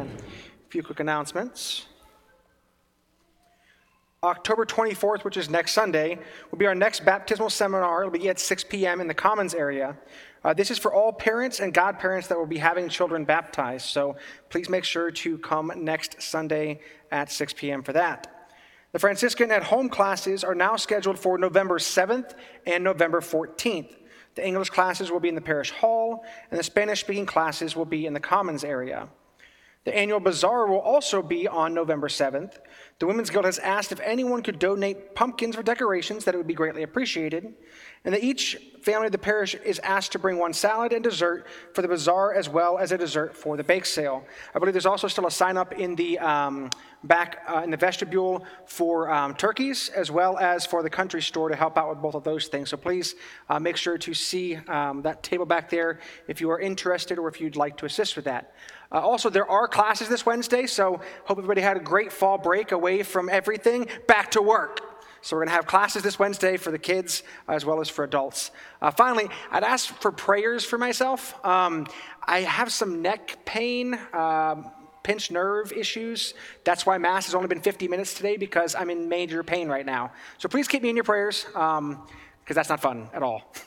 And a few quick announcements. October 24th, which is next Sunday, will be our next baptismal seminar. It'll be at 6 p.m. in the Commons area. Uh, this is for all parents and godparents that will be having children baptized. So please make sure to come next Sunday at 6 p.m. for that. The Franciscan at home classes are now scheduled for November 7th and November 14th. The English classes will be in the parish hall, and the Spanish speaking classes will be in the Commons area. The annual bazaar will also be on November 7th. The Women's Guild has asked if anyone could donate pumpkins for decorations, that it would be greatly appreciated. And that each family of the parish is asked to bring one salad and dessert for the bazaar as well as a dessert for the bake sale. I believe there's also still a sign up in the um, back uh, in the vestibule for um, turkeys as well as for the country store to help out with both of those things. So please uh, make sure to see um, that table back there if you are interested or if you'd like to assist with that. Uh, also, there are classes this Wednesday, so hope everybody had a great fall break away from everything. Back to work. So we're going to have classes this Wednesday for the kids as well as for adults. Uh, finally, I'd ask for prayers for myself. Um, I have some neck pain. Um, pinched nerve issues. That's why Mass has only been 50 minutes today because I'm in major pain right now. So please keep me in your prayers because um, that's not fun at all.